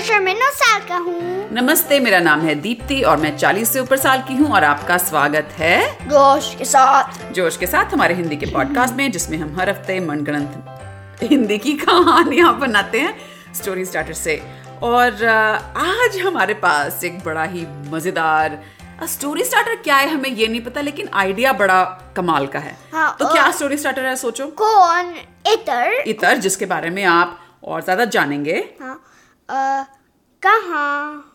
वर्षा में नौ साल का हूँ। नमस्ते मेरा नाम है दीप्ति और मैं 40 से ऊपर साल की हूँ और आपका स्वागत है जोश के साथ। जोश के साथ हमारे हिंदी के पॉडकास्ट में जिसमें हम हर हफ़्ते मनगणंत हिंदी की कहानियाँ बनाते हैं स्टोरी स्टार्टर से। और आज हमारे पास एक बड़ा ही मज़ेदार स्टोरी स्टार्टर क्या है हमें ये नहीं पता लेकिन आइडिया बड़ा कमाल का है। हाँ, तो क्या स्टोरी स्टार्टर है सोचो। कौन? इतर। इतर जिसके बारे में आप और ज़्यादा जानेंगे। हाँ। कहाँ?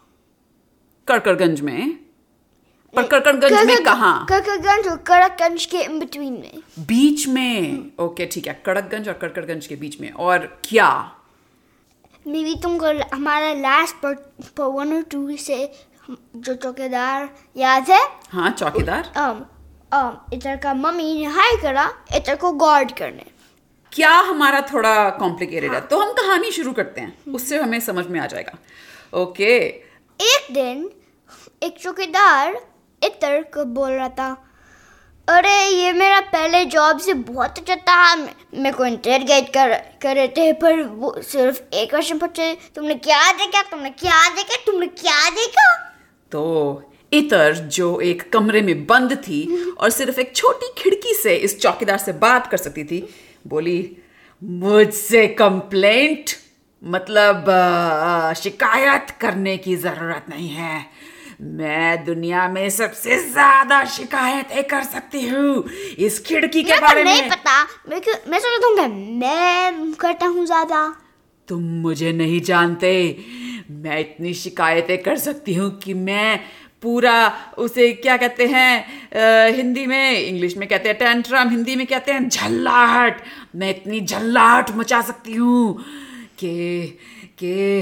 कड़कड़गंज में। पर कड़कड़गंज में कहाँ? कड़कड़गंज और कड़कगंज के इन बिटवीन में। बीच में। ओके ठीक है। कड़कगंज और कड़कड़गंज के बीच में। और क्या? मे बी तुमको हमारा लास्ट पर पर वन और टू से जो चौकीदार याद है? हाँ चौकीदार। um, um, का मम्मी ने हाय करा इतर को गार्ड करने। क्या हमारा थोड़ा कॉम्प्लिकेटेड हाँ. है। तो हम कहानी शुरू करते हैं। उससे हमें समझ में आ जाएगा। ओके एक दिन एक चौकीदार इतर को बोल रहा था अरे ये मेरा पहले जॉब से बहुत अच्छा था। मे- मेरे को इंटरगेट कर कर रहे थे पर वो सिर्फ़ एक क्वेश्चन पूछे तुमने क्या देखा? तुमने क्या देखा? तुमने क्या देखा? तो इतर जो एक कमरे में बंद थी और सिर्फ़ एक छोटी खिड़की से इस चौकीदार से बात कर सकती थी बोली मुझसे कंप्लेंट मतलब शिकायत करने की ज़रूरत नहीं है। मैं दुनिया में सबसे ज़्यादा शिकायतें कर सकती हूँ। इस खिड़की के को बारे नहीं में पता। मैं क्यों- मैं सोचा तुम मैं करता हूँ ज़्यादा। तुम मुझे नहीं जानते। मैं इतनी शिकायतें कर सकती हूँ कि मैं पूरा उसे क्या कहते हैं हिंदी में, इंग्लिश में कहते हैं टेंट्रम हिंदी में कहते हैं, झल्लाहट। मैं इतनी झल्लाहट मचा सकती हूँ कि कि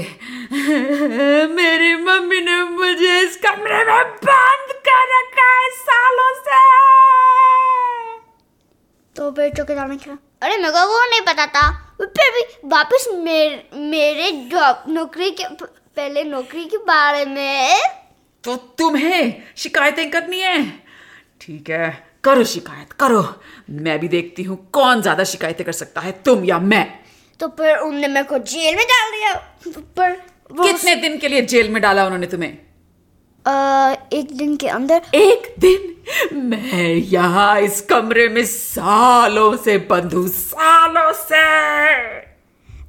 मेरी मम्मी ने मुझे इस कमरे में बंद कर रखा है सालों से। तो फिर चौकीदार ने कहा अरे मेरे को वो नहीं पता था। फिर भी वापस मेरे मेरे जॉब, नौकरी के, पहले नौकरी के बारे में तो तुम्हें शिकायतें करनी है। ठीक है करो शिकायत करो। मैं भी देखती हूँ कौन ज़्यादा शिकायतें कर सकता है तुम या मैं। तो फिर उनने मेरे को जेल में डाल दिया। पर कितने दिन के लिए जेल में डाला उन्होंने तुम्हें? अ, एक दिन के अंदर। एक दिन? मैं यहाँ इस कमरे में सालों से बंद हूँ सालों से।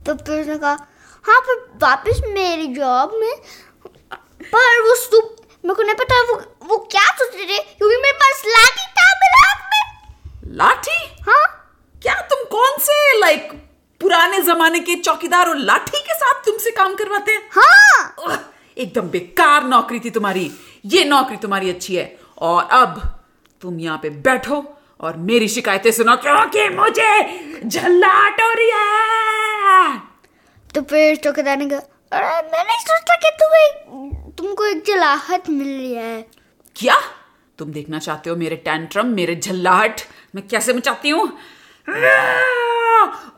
तो फिर उसने कहा हाँ पर वापस मेरी जॉब में। पर वो सुप मेरे को नहीं पता वो वो क्या सोच रहे थे क्योंकि मेरे पास लाठी था मेरे हाथ में। लाठी? हाँ। क्या तुम कौन से लाइक पुराने जमाने के चौकीदार और लाठी के साथ तुमसे काम करवाते हैं? हाँ। एकदम बेकार नौकरी थी तुम्हारी। ये नौकरी तुम्हारी अच्छी है। और अब तुम यहाँ पे बैठो और मेरी शिकायतें सुनो क्योंकि मुझे झल्लाहट हो रही है। तो फिर चौकीदार ने कहा अरे मैं नहीं सोचता कि तुम्हें तुमको एक जलाहट मिल रही है। क्या? तुम देखना चाहते हो मेरे टेंट्रम मेरे झल्लाहट? मैं कैसे मचाती हूँ?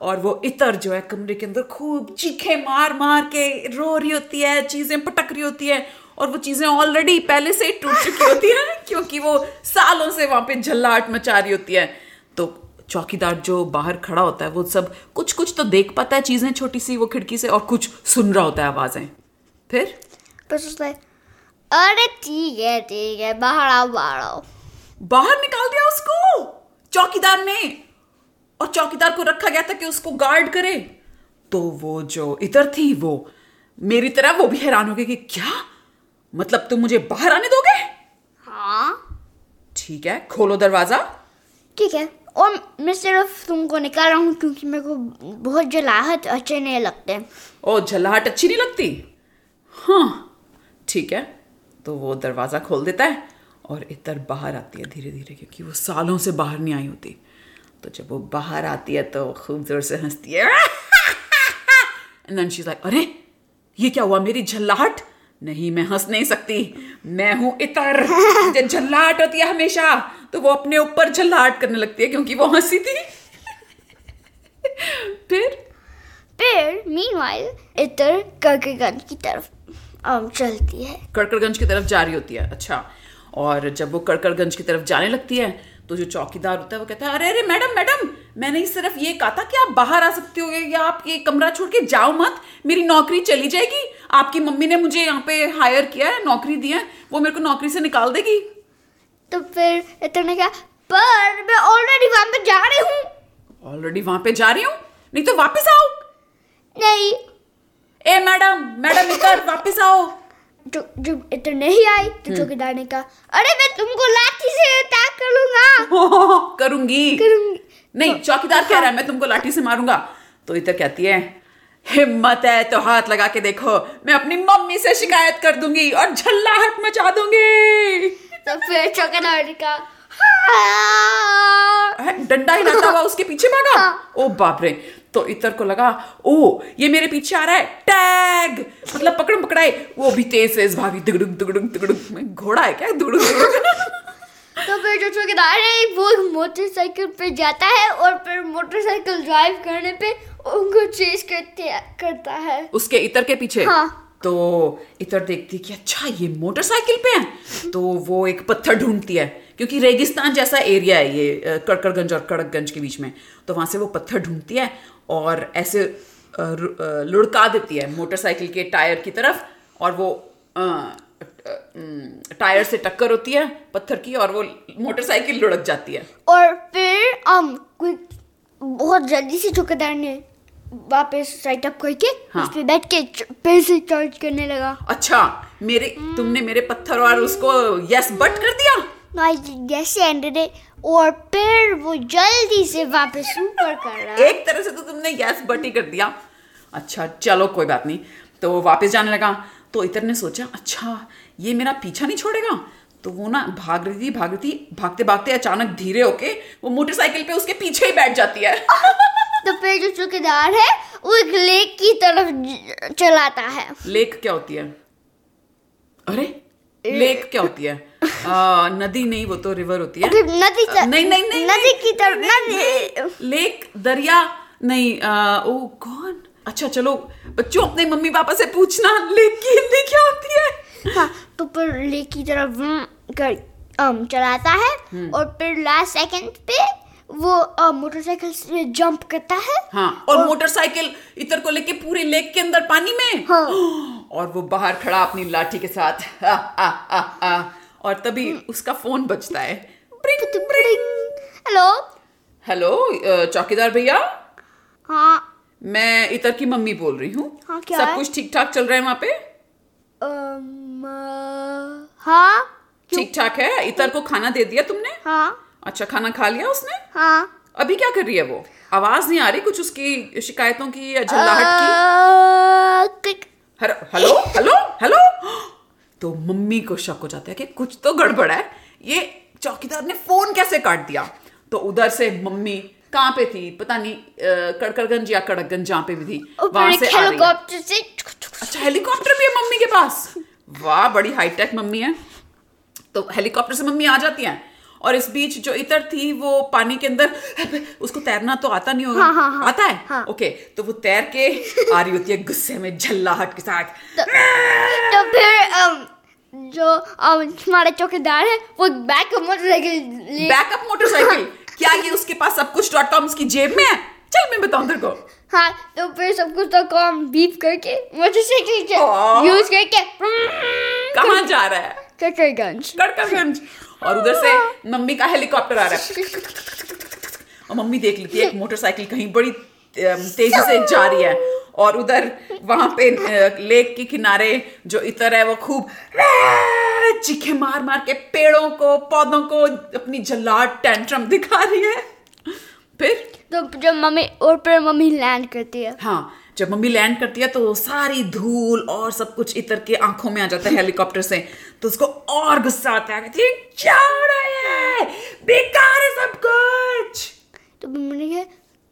और वो इतर जो है कमरे के अंदर खूब चीखे मार मार के रो रही होती है, चीज़ें पटक रही होती है, और वो चीज़ें ऑलरेडी पहले से टूट चुकी होती है, क्योंकि वो सालों से वहाँ पे झल्लाहट मचा रही होती है। तो चौकीदार जो बाहर खड़ा होता है, वो सब कुछ कुछ तो देख पाता है चीज़ें छोटी सी वो खिड़की से और कुछ सुन रहा होता है आवाज़ें। फिर? सोचता है अरे ठीक है ठीक है बाहर आओ बाहर आओ। बाहर निकाल दिया उसको। चौकीदार ने। और चौकीदार को रखा गया था कि उसको गार्ड करे। तो वो जो इतर थी वो मेरी तरह वो भी हैरान हो गई कि क्या? मतलब तुम मुझे बाहर आने दोगे? हाँ। ठीक है खोलो दरवाज़ा। ठीक है। और मैं सिर्फ़ तुमको निकाल रहा हूँ क्योंकि मेरे को बहुत जलाहट अच्छे नहीं लगते। ओ झल्लाहट अच्छी नहीं लगती? हाँ। ठीक है तो वो दरवाज़ा खोल देता है और इतर बाहर आती है धीरे धीरे क्योंकि वो सालों से बाहर नहीं आई होती। तो जब वो बाहर आती है तो खूब ज़ोर से हंसती है। एंड देन शी लाइक अरे, ये क्या हुआ? मेरी झल्लाहट? नहीं, मैं हंस नहीं सकती। मैं हूँ इतर। मुझे झल्लाहट होती है हमेशा। तो वो अपने ऊपर झल्लाहट करने लगती है क्योंकि वो हँसी थी। फिर? फिर मीनवाइल इतर करकेगंज की तरफ़ चलती है। कड़कड़गंज की तरफ़ जा रही होती है अच्छा। और जब वो कड़कड़गंज की तरफ़ जाने लगती है तो जो चौकीदार होता है वो कहता है अरे अरे मैडम मैडम मैंने सिर्फ़ ये कहा था कि आप बाहर आ सकते हो या आप ये कमरा छोड़ के जाओ मत मेरी नौकरी चली जाएगी। आपकी मम्मी ने मुझे यहाँ पे हायर किया है नौकरी दी है वो मेरे को नौकरी से निकाल देगी। तो फिर इतर ने कहा पर मैं ऑलरेडी वहाँ पे जा रही हूँ। ऑलरेडी वहाँ पे जा रही हूँ? नहीं तो वापस आओ। नहीं ए मैडम मैडम इधर वापस आओ। जो जब इतर नहीं आई तो चौकीदार ने कहा अरे मैं तुमको लाठी से अटैक कर लूँगा। करूँगी। करूँगी। नहीं चौकीदार कह रहा है मैं तुमको लाठी से मारूँगा। तो इधर कहती है हिम्मत है तो हाथ लगा के देखो मैं अपनी मम्मी से शिकायत कर दूँगी और झल्लाहट मचा दूँगी। तो फिर चौकीदार कहा "हाँ।" है, डंडा हिलाता हुआ उसके पीछे भागा? हाँ। ओ बाप रे तो इतर को लगा ओ ये मेरे पीछे आ रहा है टैग! मतलब पकड़म पकड़ाए। वो भी तेज तेज भागी दुगड़ुक दुगड़ुक दुगड़ुक मैं घोड़ा है क्या? दुगड़ुक दुगड़ुक तो फिर जो चौकीदार है वो मोटरसाइकिल पे जाता है और फिर मोटरसाइकिल ड्राइव करने पे उनको चेज करते करता है। उसके इतर के पीछे? हाँ। तो इतर देखती कि अच्छा ये मोटरसाइकिल पे है? तो वो एक पत्थर ढूंढती है। क्योंकि रेगिस्तान जैसा एरिया है ये कड़कड़गंज और कड़कगंज के बीच में। तो वहाँ से वो पत्थर ढूंढती है और ऐसे लुढ़का देती है मोटरसाइकिल के टायर की तरफ़ और वो टायर से टक्कर होती है पत्थर की और वो मोटरसाइकिल लुढ़क जाती है। और फिर कोई बहुत जल्दी से चौकीदार ने वापस राइट अप करके हाँ। उस पे बैठ के फिर से चार्ज करने लगा। अच्छा मेरे तुमने मेरे पत्थर और उसको यस बट कर दिया? जैसे एंडेड और फिर वो जल्दी से वापस ऊपर कर रहा। एक तरह से तो तुमने यस बट ही कर दिया। अच्छा चलो कोई बात नहीं। तो वो वापस जाने लगा। तो इतर ने सोचा अच्छा ये मेरा पीछा नहीं छोड़ेगा? तो वो ना भाग रही थी भाग रही थी भागते भागते अचानक धीरे होके वो मोटरसाइकिल पे उसके पीछे ही बैठ जाती है। तो फिर जो चौकीदार है वो एक लेक की तरफ़ चलाता है। लेक क्या होती है? अरे लेक क्या होती है? आ, नदी नहीं वो तो रिवर होती है। नदी च- नहीं नहीं नहीं नदी की तरफ़ नदी लेक दरिया नहीं आ, ओ कौन? अच्छा चलो बच्चों अपने मम्मी पापा से पूछना लेक की हिंदी क्या होती है? हाँ तो फिर लेक की तरफ़ कर um, चलाता है हम्म। और फिर लास्ट सेकंड पे वो मोटरसाइकिल से जंप करता है। हाँ और मोटरसाइकिल इतर को लेके पूरे लेक के अंदर पानी में? हाँ। और वो बाहर खड़ा अपनी लाठी के साथ आ, आ, आ, आ, और तभी उसका फ़ोन बजता है। Bring, bring. हेलो? हेलो चौकीदार भैया? हाँ। मैं इतर की मम्मी बोल रही हूँ। हाँ, क्या सब है? कुछ ठीक ठाक चल रहा है वहाँ पे? uh, हाँ। ठीक ठाक है? इतर को खाना दे दिया तुमने? हाँ। अच्छा खाना खा लिया उसने? हाँ। अभी क्या कर रही है वो? आवाज़ नहीं आ रही कुछ उसकी शिकायतों की या झल्लाहट की? Click hello hello hello. तो मम्मी को शक हो जाता है कि कुछ तो गड़बड़ है। ये चौकीदार ने फ़ोन कैसे काट दिया? तो उधर से मम्मी कहाँ पे थी? पता नहीं कड़कड़गंज या कड़कगंज जहाँ पे भी थी वहाँ से हेलीकॉप्टर से अच्छा हेलीकॉप्टर भी है मम्मी के पास? वाह बड़ी हाईटेक मम्मी है। तो हेलीकॉप्टर से मम्मी आ जाती हैं? और इस बीच जो इतर थी वो पानी के अंदर उसको तैरना तो आता नहीं होगा। हाँ, हाँ, हाँ। आता है? हाँ। ओके तो वो तैर के आ रही होती है गुस्से में झल्लाहट के साथ। तो तो फिर जो हमारे चौकीदार है वो बैकअप मोटरसाइकिल बैकअप मोटरसाइकिल क्या ये उसके पास सब कुछ डॉट कॉम उसकी जेब में है? चल मैं बताऊँ तेरे को। हाँ तो फिर सब कुछ तो कॉम बीप करके मोटरसाइकिल यूज़ करके कहाँ जा रहा है? ककरगंज कड़कड़गंज। और उधर से मम्मी का हेलीकॉप्टर आ रहा है। और मम्मी देख लेती है एक मोटरसाइकिल कहीं बड़ी तेज़ी से जा रही है। और उधर वहाँ पे लेक के किनारे जो इतर है वो खूब चीखे मार मार के पेड़ों को पौधों को अपनी जल्लाद टेंट्रम दिखा रही है। फिर? तो जब मम्मी और फिर मम्मी लैंड करती है। हाँ। जब मम्मी लैंड करती है तो सारी धूल और सब कुछ इतर के आँखों में आ जाता है हेलीकॉप्टर से। तो उसको और गुस्सा आता है कहती है, क्या हो रहा है? बेकार है सब कुछ! तो मम्मी ने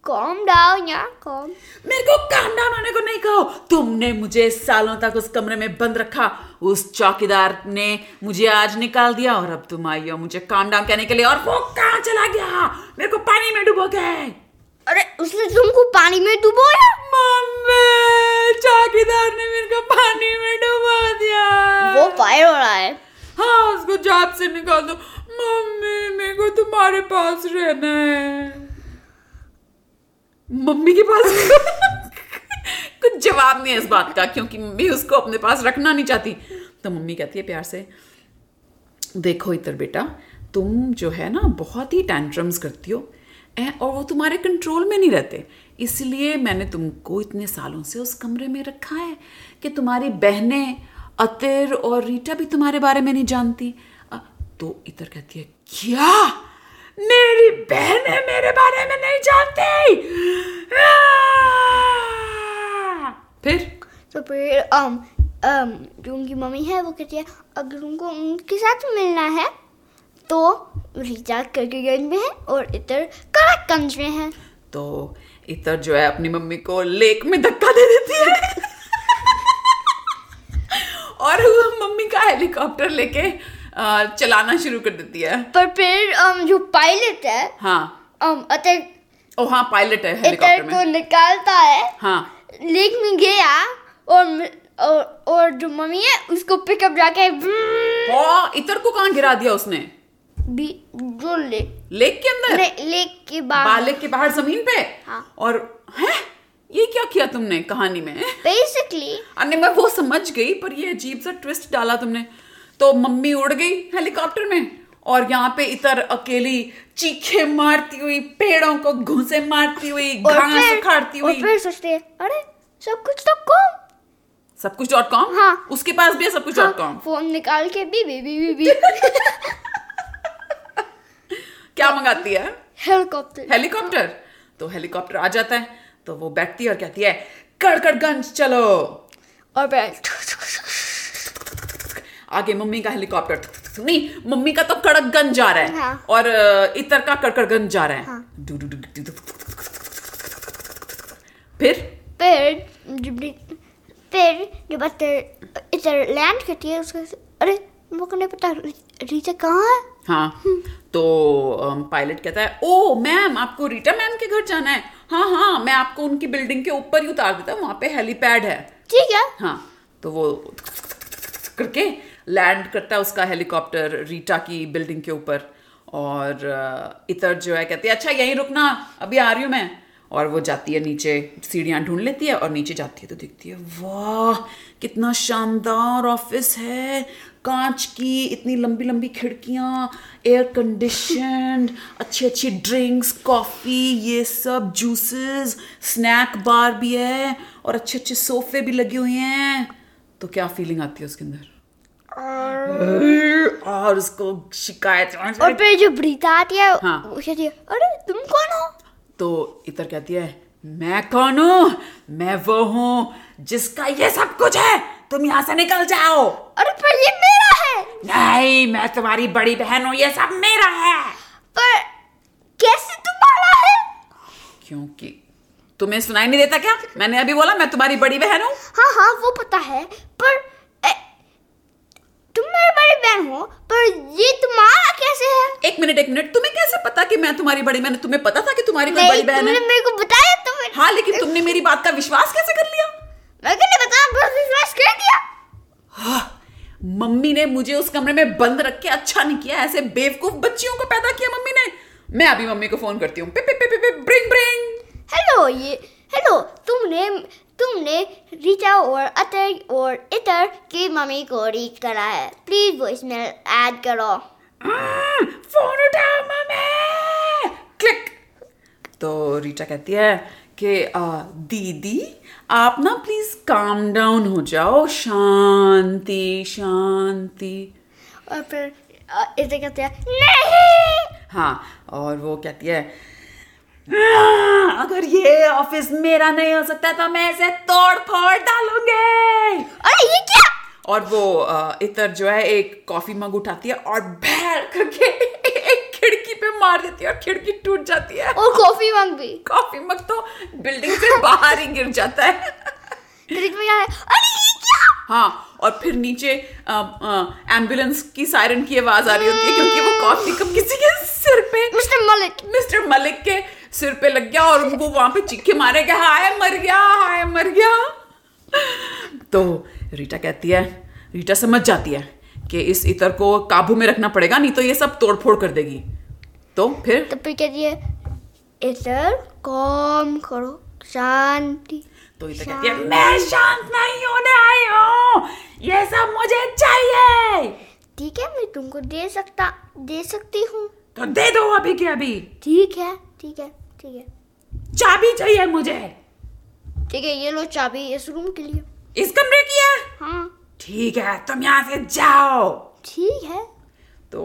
कॉम डाउन यार कॉम मेरे को काम डाउन होने को नहीं कहो। तुमने मुझे सालों तक उस कमरे में बंद रखा। उस चौकीदार ने मुझे आज निकाल दिया और अब तुम आई हो मुझे काम डाउन कहने के लिए। और वो कहाँ चला गया? मेरे को पानी में डुबो गए। अरे उसने तुमको पानी में डुबोया? मम्मी चौकीदार ने मेरे को पानी में डुबा दिया। वो फायर हो रहा है। हाँ उसको जॉब से निकाल दो। मम्मी मेरे को तुम्हारे पास रहना है। मम्मी के पास? कुछ जवाब नहीं है इस बात का क्योंकि मम्मी उसको अपने पास रखना नहीं चाहती। तो मम्मी कहती है प्यार से देखो इतर बेटा तुम जो है ना बहुत ही टैंट्रम्स करती हो। ए, और वो तुम्हारे कंट्रोल में नहीं रहते। इसलिए मैंने तुमको इतने सालों से उस कमरे में रखा है कि तुम्हारी बहनें अतिर और रीटा भी तुम्हारे बारे में नहीं जानती। तो इतर कहती है क्या? मेरी बहनें मेरे बारे में नहीं जानती? फिर? तो फिर um, जो उनकी मम्मी है वो कहती है अगर उनको उनके साथ मिलना है? तो रीचा करकेगंज में है और इधर कड़कगंज में है। तो इतर जो है अपनी मम्मी को लेक में धक्का दे देती है। और वो मम्मी का हेलीकॉप्टर लेके चलाना शुरू कर देती है। पर फिर जो पायलट है हाँ। अतर ओ हाँ पायलट है हेलीकॉप्टर को में निकालता है। हाँ। लेक में गया और और, और जो मम्मी है उसको पिकअप जाके हाँ इतर को कहाँ गिरा दिया उसने? भी जो लेक लेक के अंदर? ले, लेक के बाहर। बालेक के बाहर ज़मीन पे? हाँ। और है? ये क्या किया तुमने कहानी में? बेसिकली अरे मैं वो समझ गई पर ये अजीब सा ट्विस्ट डाला तुमने। तो मम्मी उड़ गई हेलीकॉप्टर में और यहाँ पे इतर अकेली चीखे मारती हुई पेड़ों को घूसे मारती हुई और घास उखाड़ती और हुई। फिर सोचते हैं अरे सब कुछ तो कम। सब कुछ डॉट कॉम हाँ। उसके पास भी है सब कुछ डॉट कॉम फ़ोन निकाल के भी भी भी भी भी। क्या मंगाती है? हेलीकॉप्टर। हेलीकॉप्टर? तो हेलीकॉप्टर आ जाता है तो वो बैठती है और कहती है कड़कड़गंज चलो। और फिर आगे मम्मी का हेलीकॉप्टर। नहीं मम्मी का तो कड़कगंज जा रहा है। हाँ। और इतर का कड़कड़गंज जा रहा है। हाँ। फिर? फिर फिर जब इधर लैंड करती है उसके अरे वो को नहीं पता रीचा कहाँ है? हाँ। तो पायलट कहता है ओ मैम आपको रीटा मैम के घर जाना है? हाँ हाँ मैं आपको उनकी बिल्डिंग के ऊपर ही उतार देता हूँ वहाँ पे हेलीपैड है। ठीक है। हाँ तो वो करके लैंड करता है उसका हेलीकॉप्टर रीटा की बिल्डिंग के ऊपर। और इतर जो है कहती है अच्छा यहीं रुकना अभी आ रही हूँ मैं। और वो जाती है नीचे सीढ़ियाँ ढूंढ लेती है और नीचे जाती है तो देखती है वाह कितना शानदार ऑफ़िस है। कांच की इतनी लंबी लंबी खिड़कियाँ एयर कंडीशनड अच्छी अच्छी ड्रिंक्स कॉफ़ी ये सब जूसेस स्नैक बार भी है और अच्छे अच्छे सोफे भी लगे हुए हैं। तो क्या फीलिंग आती है उसके अंदर? और उसको शिकायत और फिर जो ब्रीता आती है हाँ। वो कहती है अरे तुम कौन हो? तो इतर कहती है मैं कौन हूँ? मैं वो हूँ जिसका ये सब कुछ है। तुम यहाँ से निकल जाओ। अरे पर नहीं मैं तुम्हारी बड़ी बहन हूँ ये सब मेरा है। पर कैसे तुम्हारा है? क्योंकि तुम्हें सुनाई नहीं देता क्या? मैंने अभी बोला मैं तुम्हारी बड़ी बहन हूँ। हाँ हाँ वो पता है पर ए, तुम मेरी बड़ी बहन हो पर ये तुम्हारा कैसे है? एक मिनट एक मिनट तुम्हें कैसे पता कि मैं तुम्हारी बड़ी बहन तुम्हें पता था कि तुम्हारी कोई बड़ी बहन तुमने है मेरे को बताया तो फिर हाँ लेकिन तुमने मेरी बात का विश्वास कैसे कर लिया? मैं क्यों नहीं बताया बस विश्वास कर दिया हाँ, मम्मी ने मुझे उस कमरे में बंद रख के अच्छा नहीं किया ऐसे बेवकूफ़ बच्चियों को पैदा किया मम्मी ने। मैं अभी मम्मी को फ़ोन करती हूँ। ब्रिंग ब्रिंग हेलो ये हेलो तुमने तुमने रीचा और अतर और इतर की मम्मी को रीच करा है। प्लीज़ वॉइस मेल ऐड करो। "हम्म, फ़ोन उठाओ मम्मी। क्लिक तो रीटा कहती है कि दीदी आप ना प्लीज़ काम डाउन हो जाओ। शांति शांति। और फिर इतर कहते हैं नहीं! हाँ और वो कहती है "हाँ, अगर ये ऑफ़िस मेरा नहीं हो सकता तो मैं इसे तोड़ फोड़ डालूँगी। अरे ये क्या? और वो इतर जो है एक कॉफ़ी मग उठाती है और भैर करके एक खिड़की पे मार देती है और खिड़की टूट जाती है। और कॉफ़ी मंग भी। कॉफ़ी मग तो बिल्डिंग से बाहर ही गिर जाता है। में क्या है। अरे ये क्या? हाँ और फिर नीचे एंबुलेंस की सायरन की आवाज़ आ रही होती है क्योंकि वो कॉफ़ी कप किसी के सिर पे मिस्टर मलिक मिस्टर मलिक के सिर पे लग गया और उनको वहाँ पे चीखे मारे गया हाय मर गया हाय मर गया। तो रीटा कहती है रीटा समझ जाती है। कि इस इतर को काबू में रखना पड़ेगा नहीं तो ये सब तोड़फोड़ कर देगी। तो फिर? तो फिर कहती है इतर कॉम करो शांति तो इतर कहती है मैं शांत नहीं होने आई हूँ। ये सब मुझे चाहिए। ठीक है मैं तुमको दे सकता दे सकती हूँ। तो दे दो अभी के अभी। ठीक है ठीक है ठीक है। चाबी चाहिए मुझे। ठीक है ये लो चाबी इस रूम के लिए। इस कमरे की है? हाँ। ठीक है तुम यहाँ से जाओ। ठीक है। तो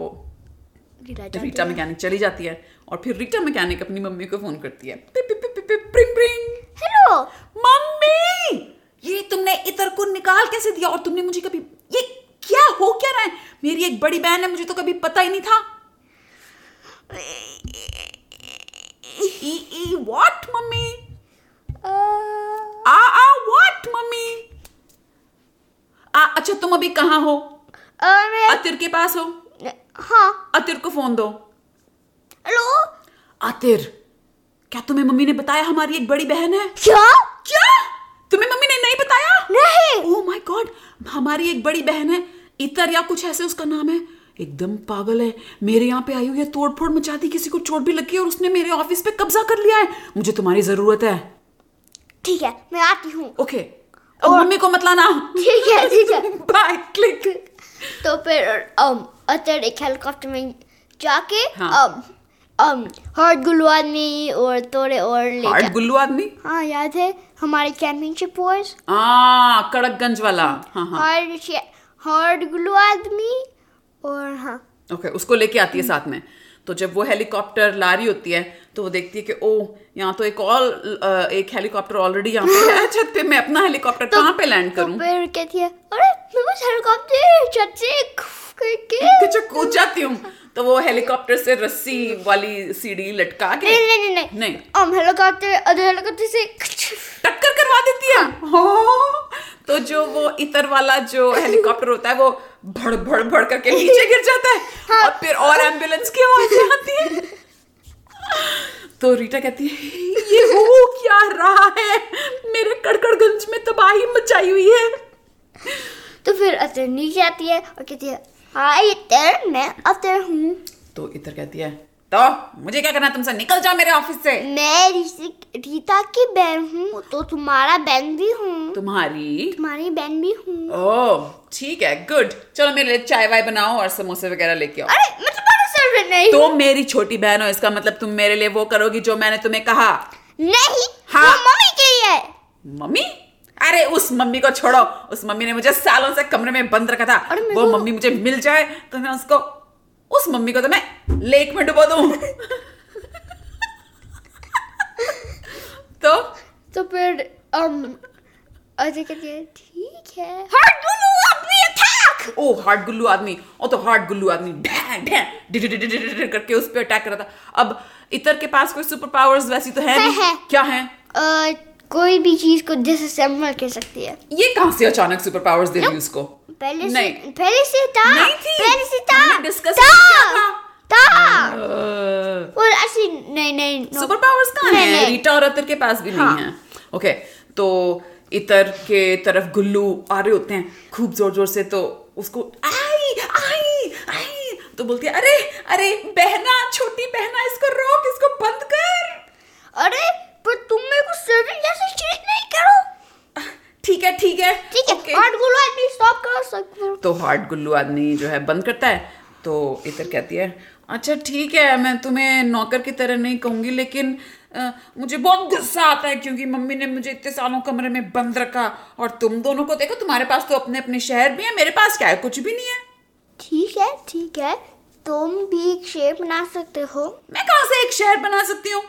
रीटा रीटा। मैकेनिक चली जाती है और फिर रीटा मैकेनिक अपनी मम्मी को फ़ोन करती है। प्रिंग प्रिंग हेलो मम्मी ये तुमने इतर को निकाल कैसे दिया और तुमने मुझे कभी ये क्या हो क्या रहा है? मेरी एक बड़ी बहन है मुझे तो कभी पता ही नहीं था। ई ई व्हाट मम्मी? आ आ व्हाट मम्मी? आ अच्छा तुम अभी कहाँ हो? अरे। अतिर के पास हो? हाँ। अतिर को फ़ोन दो। हेलो? आतिर क्या तुम्हें मम्मी ने बताया हमारी एक बड़ी बहन है? क्या? क्या? तुम्हें मम्मी ने नहीं बताया? नहीं। ओह माय गॉड हमारी एक बड़ी बहन है। इतर या कुछ ऐसे उसका नाम है? एकदम पागल है। मेरे यहाँ पे आई हुई है तोड़ फोड़ मचा दी किसी को चोट भी लगी और उसने मेरे ऑफ़िस पे कब्जा कर लिया है। मुझे तुम्हारी ज़रूरत है। ठीक है मैं आती हूँ। ओके अब मम्मी को मत लाना। ठीक है ठीक है। बाय क्लिक तो फिर um, अतर एक हेलीकॉप्टर में जाके हाँ। um, um, हर्ड गुल्लू आदमी और तोड़े और ले हार्ड जा। गुल्लू आदमी हाँ याद है हमारे चैंपियनशिप वॉर्स आ कड़कगंज वाला। हाँ हाँ। हर्ड हर्ड गुल्लू आदमी और हाँ। ओके उसको लेके आती है साथ में। तो जब वो हेलीकॉप्टर ला रही होती है तो वो देखती है कि ओ यहाँ तो एक और एक हेलीकॉप्टर ऑलरेडी यहाँ पे है। छत पे मैं अपना हेलीकॉप्टर तो, कहाँ पे लैंड तो करूँ? फिर कहती है अरे मैं बस हेलीकॉप्टर छत से करके अच्छा कूद जाती हूँ। तो वो हेलीकॉप्टर से रस्सी वाली सीढ़ी लटका के नहीं नहीं नहीं नहीं। हम हेलीकॉप्टर अदर हेलीकॉप्टर से टक्कर करवा देती है। हो। तो जो वो इतर वाला जो हेलीकॉप्टर होता है वो भड़ भड़ भड़ करके नीचे गिर जाता है हाँ। और फिर और एंबुलेंस की आवाज़ आती है। तो रीटा कहती है ये हो क्या रहा है? मेरे कड़कड़गंज में तबाही मचाई हुई है. तो फिर अतर नीचे आती है और कहती है हाय इतर मैं अतर हूँ। तो इतर कहती है तो मुझे क्या करना तुमसे निकल जाओ मेरे ऑफ़िस से। मैं रीता की बहन हूँ तो तुम्हारा बहन भी हूँ। तुम्हारी? तुम्हारी बहन भी हूँ। ओह ठीक है गुड चलो मेरे लिए चाय वाय बनाओ और समोसे वगैरह लेके आओ। अरे मैं तुम्हारा सर्वेंट नहीं। तुम मेरी छोटी बहन हो इसका मतलब तुम मेरे लिए वो करोगी जो मैंने तुम्हें कहा। नहीं हाँ। मम्मी के लिए। मम्मी? अरे उस मम्मी को छोड़ो। उस मम्मी ने मुझे सालों से कमरे में बंद रखा था। वो मम्मी मुझे मिल जाए तो मैं उसको उस मम्मी को तो मैं लेक में डुबो दूँ। तो? तो फिर um अजय कहती है ठीक है। हट गुल्लू अपनी अटैक ओ हार्ड गुल्लू आदमी। ओ तो हार्ड गुल्लू आदमी। ढैं ढैं करके उस पर अटैक कर रहा था। अब इतर के पास कोई सुपर पावर्स वैसी तो है है, है। क्या है? अ, कोई भी चीज़ को डिसअसेंबल कर सकती है। ये कहाँ से अचानक सुपर पावर्स दे रही उसको? पहले से पहले से था। नहीं थी। पहले से था। था। किया था। था। अ, well नहीं नहीं सुपर पावर्स कहाँ है? रीटा और अतर के पास भी हाँ। नहीं है। ओके तो इतर के तरफ़ गुल्लू आ रहे होते हैं खूब ज़ोर ज़ोर से तो उसको आई आई आई। तो बोलती है अरे अरे बहना छोटी बहना इसको रोक इसको बंद कर। अरे पर तुम मेरे को सर्विंग जैसे करो ठीक है ठीक है। ठीक है ओके। हट गुल्लू आदमी स्टॉप करो सब तो हार्ड गुल्लू आदमी जो है बंद करता है। तो इतर कहती है अच्छा ठीक है मैं तुम्हें नौकर की तरह नहीं कहूँगी लेकिन अ, मुझे बहुत गुस्सा आता है क्योंकि मम्मी ने मुझे इतने सालों कमरे में बंद रखा और तुम दोनों को देखो तुम्हारे पास तो अपने अपने शहर भी है मेरे पास क्या है? कुछ भी नहीं है। ठीक है ठीक है तुम भी एक शेप बना सकते हो। मैं कहाँ से एक शहर बना सकती हूँ?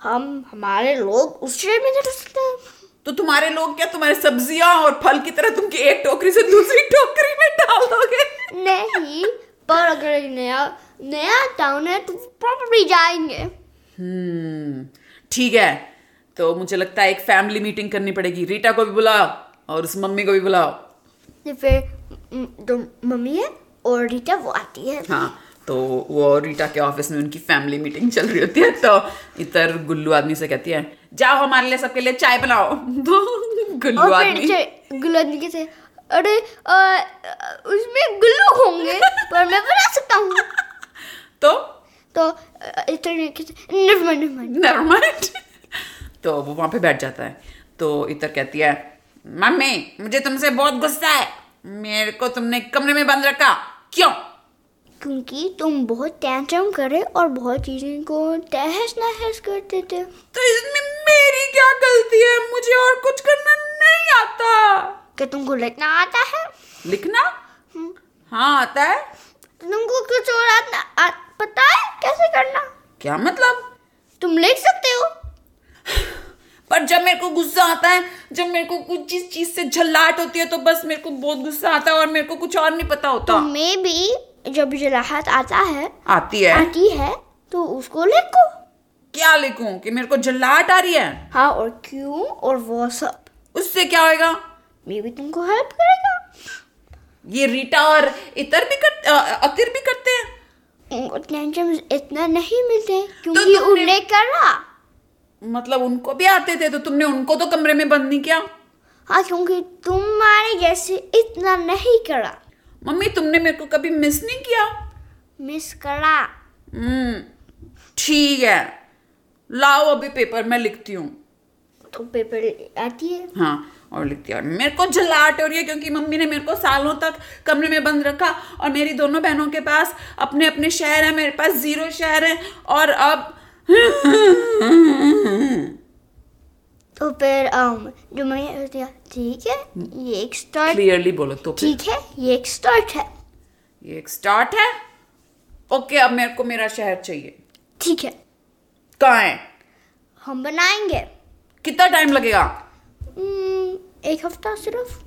हम हमारे लोग उस शेप में रह सकते हैं। तो तुम्हारे लोग क्या तुम्हारे सब्ज़ियाँ और फल की तरह तुम एक टोकरी से दूसरी टोकरी में डाल दोगे? नहीं पर अगर नया नया टाउन है तो प्रॉपर्ली जाएँगे। हम्म ठीक है। तो मुझे लगता है एक फैमिली मीटिंग करनी पड़ेगी। रीटा को भी बुलाओ और उस मम्मी को भी बुलाओ। फिर तो मम्मी है और रीटा वो आती है। हाँ तो वो रीटा के ऑफ़िस में उनकी फैमिली मीटिंग चल रही होती है तो इधर गुल्लू आदमी से कहती है जाओ हमारे लिए सबके लिए चाय बनाओ। तो गुल्लू आदमी गुल्लू आदमी कैसे अरे अ, उसमें गुल्लू होंगे पर मैं बना सकता हूँ। तो? तो माइंड तो वो वहाँ पे बैठ जाता है। तो इतर कहती है मम्मी मुझे तुमसे बहुत गुस्सा है। मेरे को तुमने कमरे में बंद रखा। क्यों? क्योंकि तुम बहुत टेंशन करे और बहुत चीज़ें को तहस नहस करते थे। तो इसमें मेरी क्या गलती है? मुझे और कुछ करना नहीं आता। क्या तुमको लिखना आता है? लिखना? हाँ आता है। तुमको कुछ और आता आ, पता है कैसे करना? क्या मतलब? तुम लिख सकते हो। पर जब मेरे को गुस्सा आता है जब मेरे को कुछ चीज़ चीज़ से झल्लाट होती है तो बस मेरे को बहुत गुस्सा आता है और मेरे को कुछ और नहीं पता होता। तो मैं भी जब जलाहट आता है आती है? आती है तो उसको लिखो। क्या लिखूं कि मेरे को झल्लाहट आ रही है? हाँ और क्यों? और वो सब। उससे क्या होएगा? मैं भी तुमको हेल्प करेगा। ये रीटा और इतर भी कर अतिर भी करते हैं? टेंशन इतना नहीं मिलते क्योंकि तुमने- उन्हें करा। मतलब उनको भी आते थे तो तुमने उनको तो कमरे में बंद नहीं किया? हाँ क्योंकि तुम्हारे जैसे इतना नहीं करा। मम्मी तुमने मेरे को कभी मिस नहीं किया? मिस करा। हम्म ठीक है। लाओ अभी पेपर मैं लिखती हूँ। तो पेपर आती है? हाँ और लिखती है। और मेरे को झल्लाहट हो रही है क्योंकि मम्मी ने मेरे को सालों तक कमरे में बंद रखा और मेरी दोनों बहनों के पास अपने अपने शहर है मेरे पास ज़ीरो शहर है और अब तो फिर um, जो मैंने कहती ठीक है ये एक स्टार्ट क्लियरली बोलो तो ठीक है ये एक स्टार्ट है। ये एक स्टार्ट है। ओके अब मेरे को मेरा शहर चाहिए। ठीक है। कहाँ है? हम बनाएँगे। कितना टाइम लगेगा? Hmm, एक हफ़्ता सिर्फ़।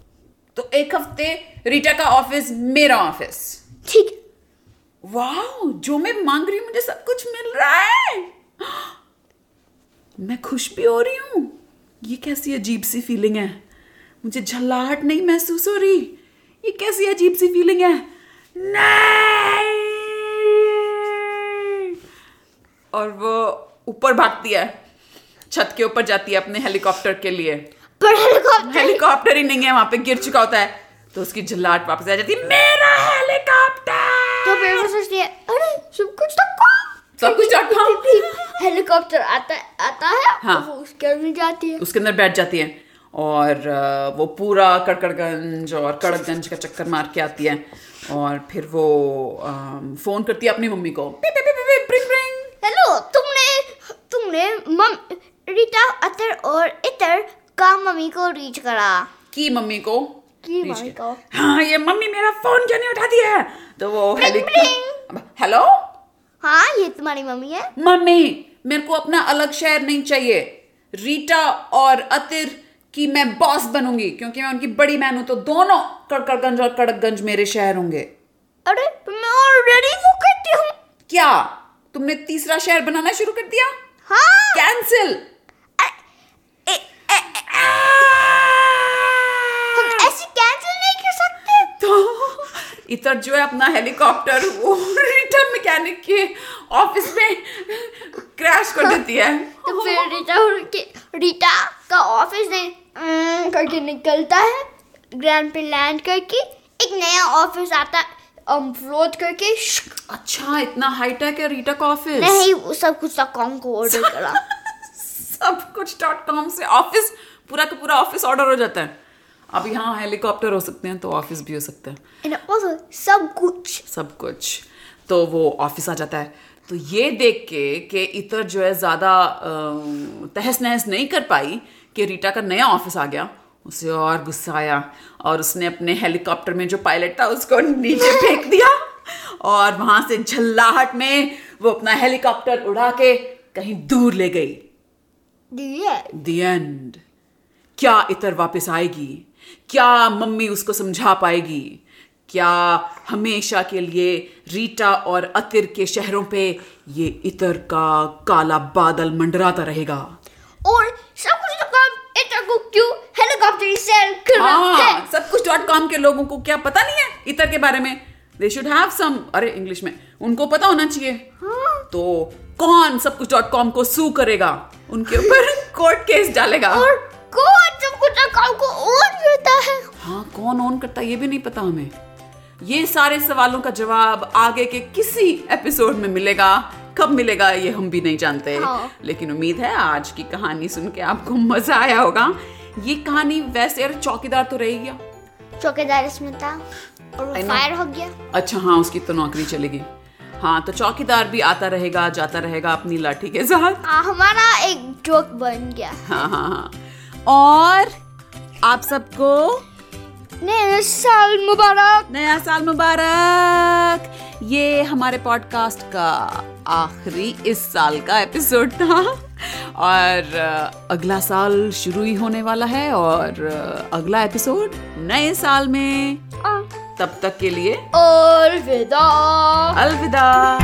तो एक हफ़्ते रीटा का ऑफ़िस मेरा ऑफ़िस ठीक। वाह जो मैं मांग रही हूँ मुझे सब कुछ मिल रहा है। मैं खुश भी हो रही हूँ। ये कैसी अजीब सी फीलिंग है? मुझे झल्लाहट नहीं महसूस हो रही। ये कैसी अजीब सी फीलिंग है? नहीं! और वो ऊपर भागती है। छत के ऊपर जाती है अपने हेलीकॉप्टर के लिए। पर हेलीकॉप्टर हेलीकॉप्टर ही नहीं है वहाँ पे गिर चुका होता है। तो उसकी झल्लाहट वापस आ जाती है। मेरा हेलीकॉप्टर तो फिर वो सोचती है अरे सब कुछ तो सब कुछ डॉट कॉम हेलीकॉप्टर आता आता है हाँ। वो उसके अंदर जाती है। उसके अंदर बैठ जाती है और वो पूरा कड़कड़गंज और कड़कगंज का चक्कर मार के आती है और फिर वो फ़ोन करती है अपनी मम्मी को। हेलो तुमने तुमने मम रीटा अतर और इतर का मम्मी को रीच करा। की मम्मी को? की मम्मी को? हाँ ये मम्मी मेरा फ़ोन क्यों नहीं उठाती है? तो वो हेलो? हाँ ये तुम्हारी मम्मी है? मम्मी मेरे को अपना अलग शहर नहीं चाहिए। रीटा और अतिर की मैं बॉस बनूँगी क्योंकि मैं उनकी बड़ी बहन हूँ तो दोनों कड़कड़गंज और कड़कगंज मेरे शहर होंगे। अरे मैं ऑलरेडी वो करती हूँ। क्या? तुमने तीसरा शहर बनाना शुरू कर दिया? हाँ। कैंसिल ए, ए, ए, हम ऐसे कैंसिल नहीं कर सकते। तो इतर जो है अपना हेलीकॉप्टर वो रिटर्न मैकेनिक के ऑफ़िस में क्रैश कर देती है। तो फिर रीटा उनके रीटा का ऑफ़िस अं, करके निकलता है। ग्राउंड पे लैंड करके एक नया ऑफ़िस आता फ्लोट करके। अच्छा इतना हाईटेक है रीटा का ऑफ़िस? नहीं वो सब कुछ डॉट कॉम को ऑर्डर करा। सब कुछ डॉट कॉम से ऑफ़िस पूरा का पूरा ऑफ़िस ऑर्डर हो जाता है। अब यहाँ हेलीकॉप्टर हो सकते हैं तो ऑफ़िस भी हो सकता है। एंड ऑल्सो सब कुछ। सब कुछ। तो वो ऑफ़िस आ जाता है। तो ये देख के कि इतर जो है ज़्यादा तहस नहस नहीं कर पाई कि रीटा का नया ऑफ़िस आ गया। उसे और गुस्सा आया और उसने अपने हेलीकॉप्टर में जो पायलट था उसको नीचे फेंक दिया और वहाँ से झल्लाहट में वो अपना हेलीकॉप्टर उड़ा के कहीं दूर ले गई। द एंड क्या इतर वापस आएगी? क्या मम्मी उसको समझा पाएगी? क्या हमेशा के लिए रीटा और अतिर के शहरों पे ये इतर का काला बादल मंडराता रहेगा? और सब कुछ तो काम इतना को क्यों हेलीकॉप्टर सेल कर रहा है हाँ? सब कुछ डॉट कॉम के लोगों को क्या पता नहीं है इतर के बारे में? दे शुड हैव सम अरे इंग्लिश में उनको पता होना चाहिए। हाँ। तो कौन सब कुछ डॉट कॉम को सू करेगा? उनके ऊपर कोर्ट केस डालेगा। और कौन सब कुछ तो काम को ऑन करता है? हाँ कौन ऑन करता है ये भी नहीं पता हमें। ये सारे सवालों का जवाब आगे के किसी एपिसोड में मिलेगा। कब मिलेगा ये हम भी नहीं जानते। हाँ। लेकिन उम्मीद है आज की कहानी सुन के आपको मज़ा आया होगा। ये कहानी वैसे यार चौकीदार तो रह गया। चौकीदार इसमें था और. फायर हो गया। अच्छा हाँ उसकी तो नौकरी चलेगी। हाँ तो चौकीदार भी आता रहेगा जाता रहेगा अपनी लाठी के साथ। आ, हमारा एक जोक बन गया। हाँ हाँ हाँ। और आप सबको नया साल मुबारक। नया साल मुबारक। ये हमारे पॉडकास्ट का आखिरी इस साल का एपिसोड था। और अगला साल शुरू ही होने वाला है और अगला एपिसोड नए साल में। आ, तब तक के लिए अलविदा अलविदा।